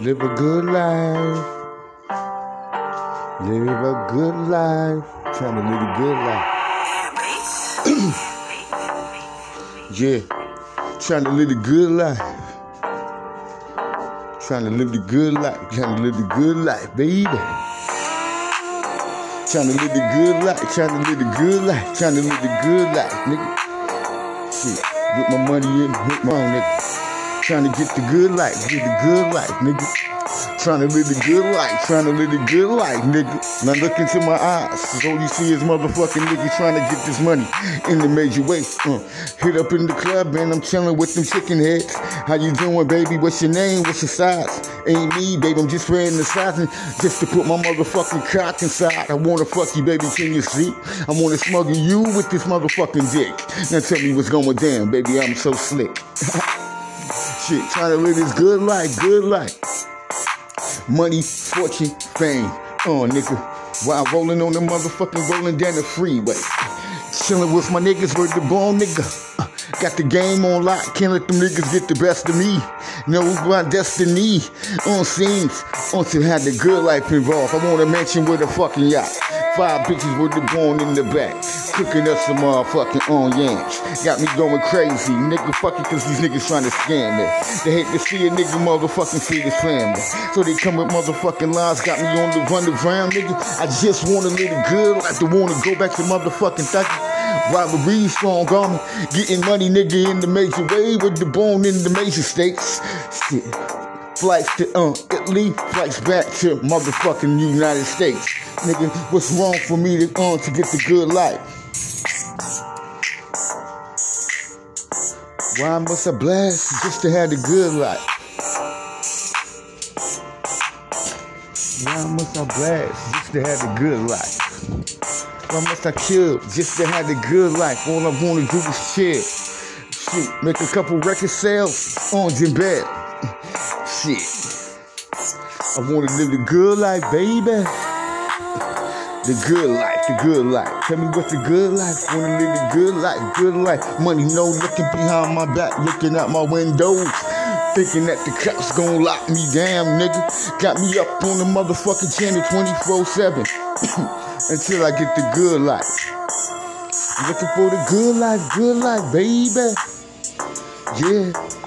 Live a good life. Live a good life. Trying to live a good life. yeah. Trying to live a good life. Trying to live the good life. Trying to live the good life, baby. Trying to live the good life. Trying to live the good life. Trying to live the good life, nigga. Shit. With my money in, with my own nigga. Trying to get the good life. Get the good life, nigga. Trying to live the good life, trying to live the good life, nigga. Now look into my eyes, cause all you see is motherfucking niggas trying to get this money in the major way. Uh, hit up in the club, man, I'm chilling with them chicken heads. How you doing, baby? What's your name? What's your size? Ain't me, baby, I'm just wearing the sizing just to put my motherfucking cock inside. I wanna fuck you, baby, can you see? I wanna smuggle you with this motherfucking dick. Now tell me what's going down, baby, I'm so slick. Shit, trying to live this good life, good life money, fortune, fame. Oh, nigga. While rolling on the motherfucking rolling down the freeway. Chilling with my niggas with the bone nigga. Uh, got the game on lock, can't let them niggas get the best of me. Know my destiny uh, on scenes. On uh, to have the good life involved. I wanna mention with a fucking yacht. Five bitches with the bone in the back. Cooking us some motherfucking on yams. Got me going crazy. Nigga fucking cause these niggas trying to scam me. They hate to see a nigga motherfucking feed his family. So they come with motherfucking lies. Got me on the run around, nigga. I just wanna live it good. Like to wanna go back to motherfucking Thucky. Robbery, strong army. Getting money, nigga, in the major way. With the bone in the major states. Shit. Flights to uh, Italy, flights back to motherfucking United States. Nigga, what's wrong for me to uh, to get the good life? Why must I blast just to have the good life? Why must I blast just to have the good life? Why must I kill just to have the good life? All I wanna do is chill. Shoot, make a couple record sales on in bed. Shit. I wanna live the good life, baby. The good life, the good life. Tell me what's the good life. Wanna live the good life, good life. Money no looking behind my back, looking out my windows. Thinking that the cops gon' lock me down, nigga. Got me up on the motherfucking channel 24-7. Until I get the good life. Looking for the good life, good life, baby. Yeah.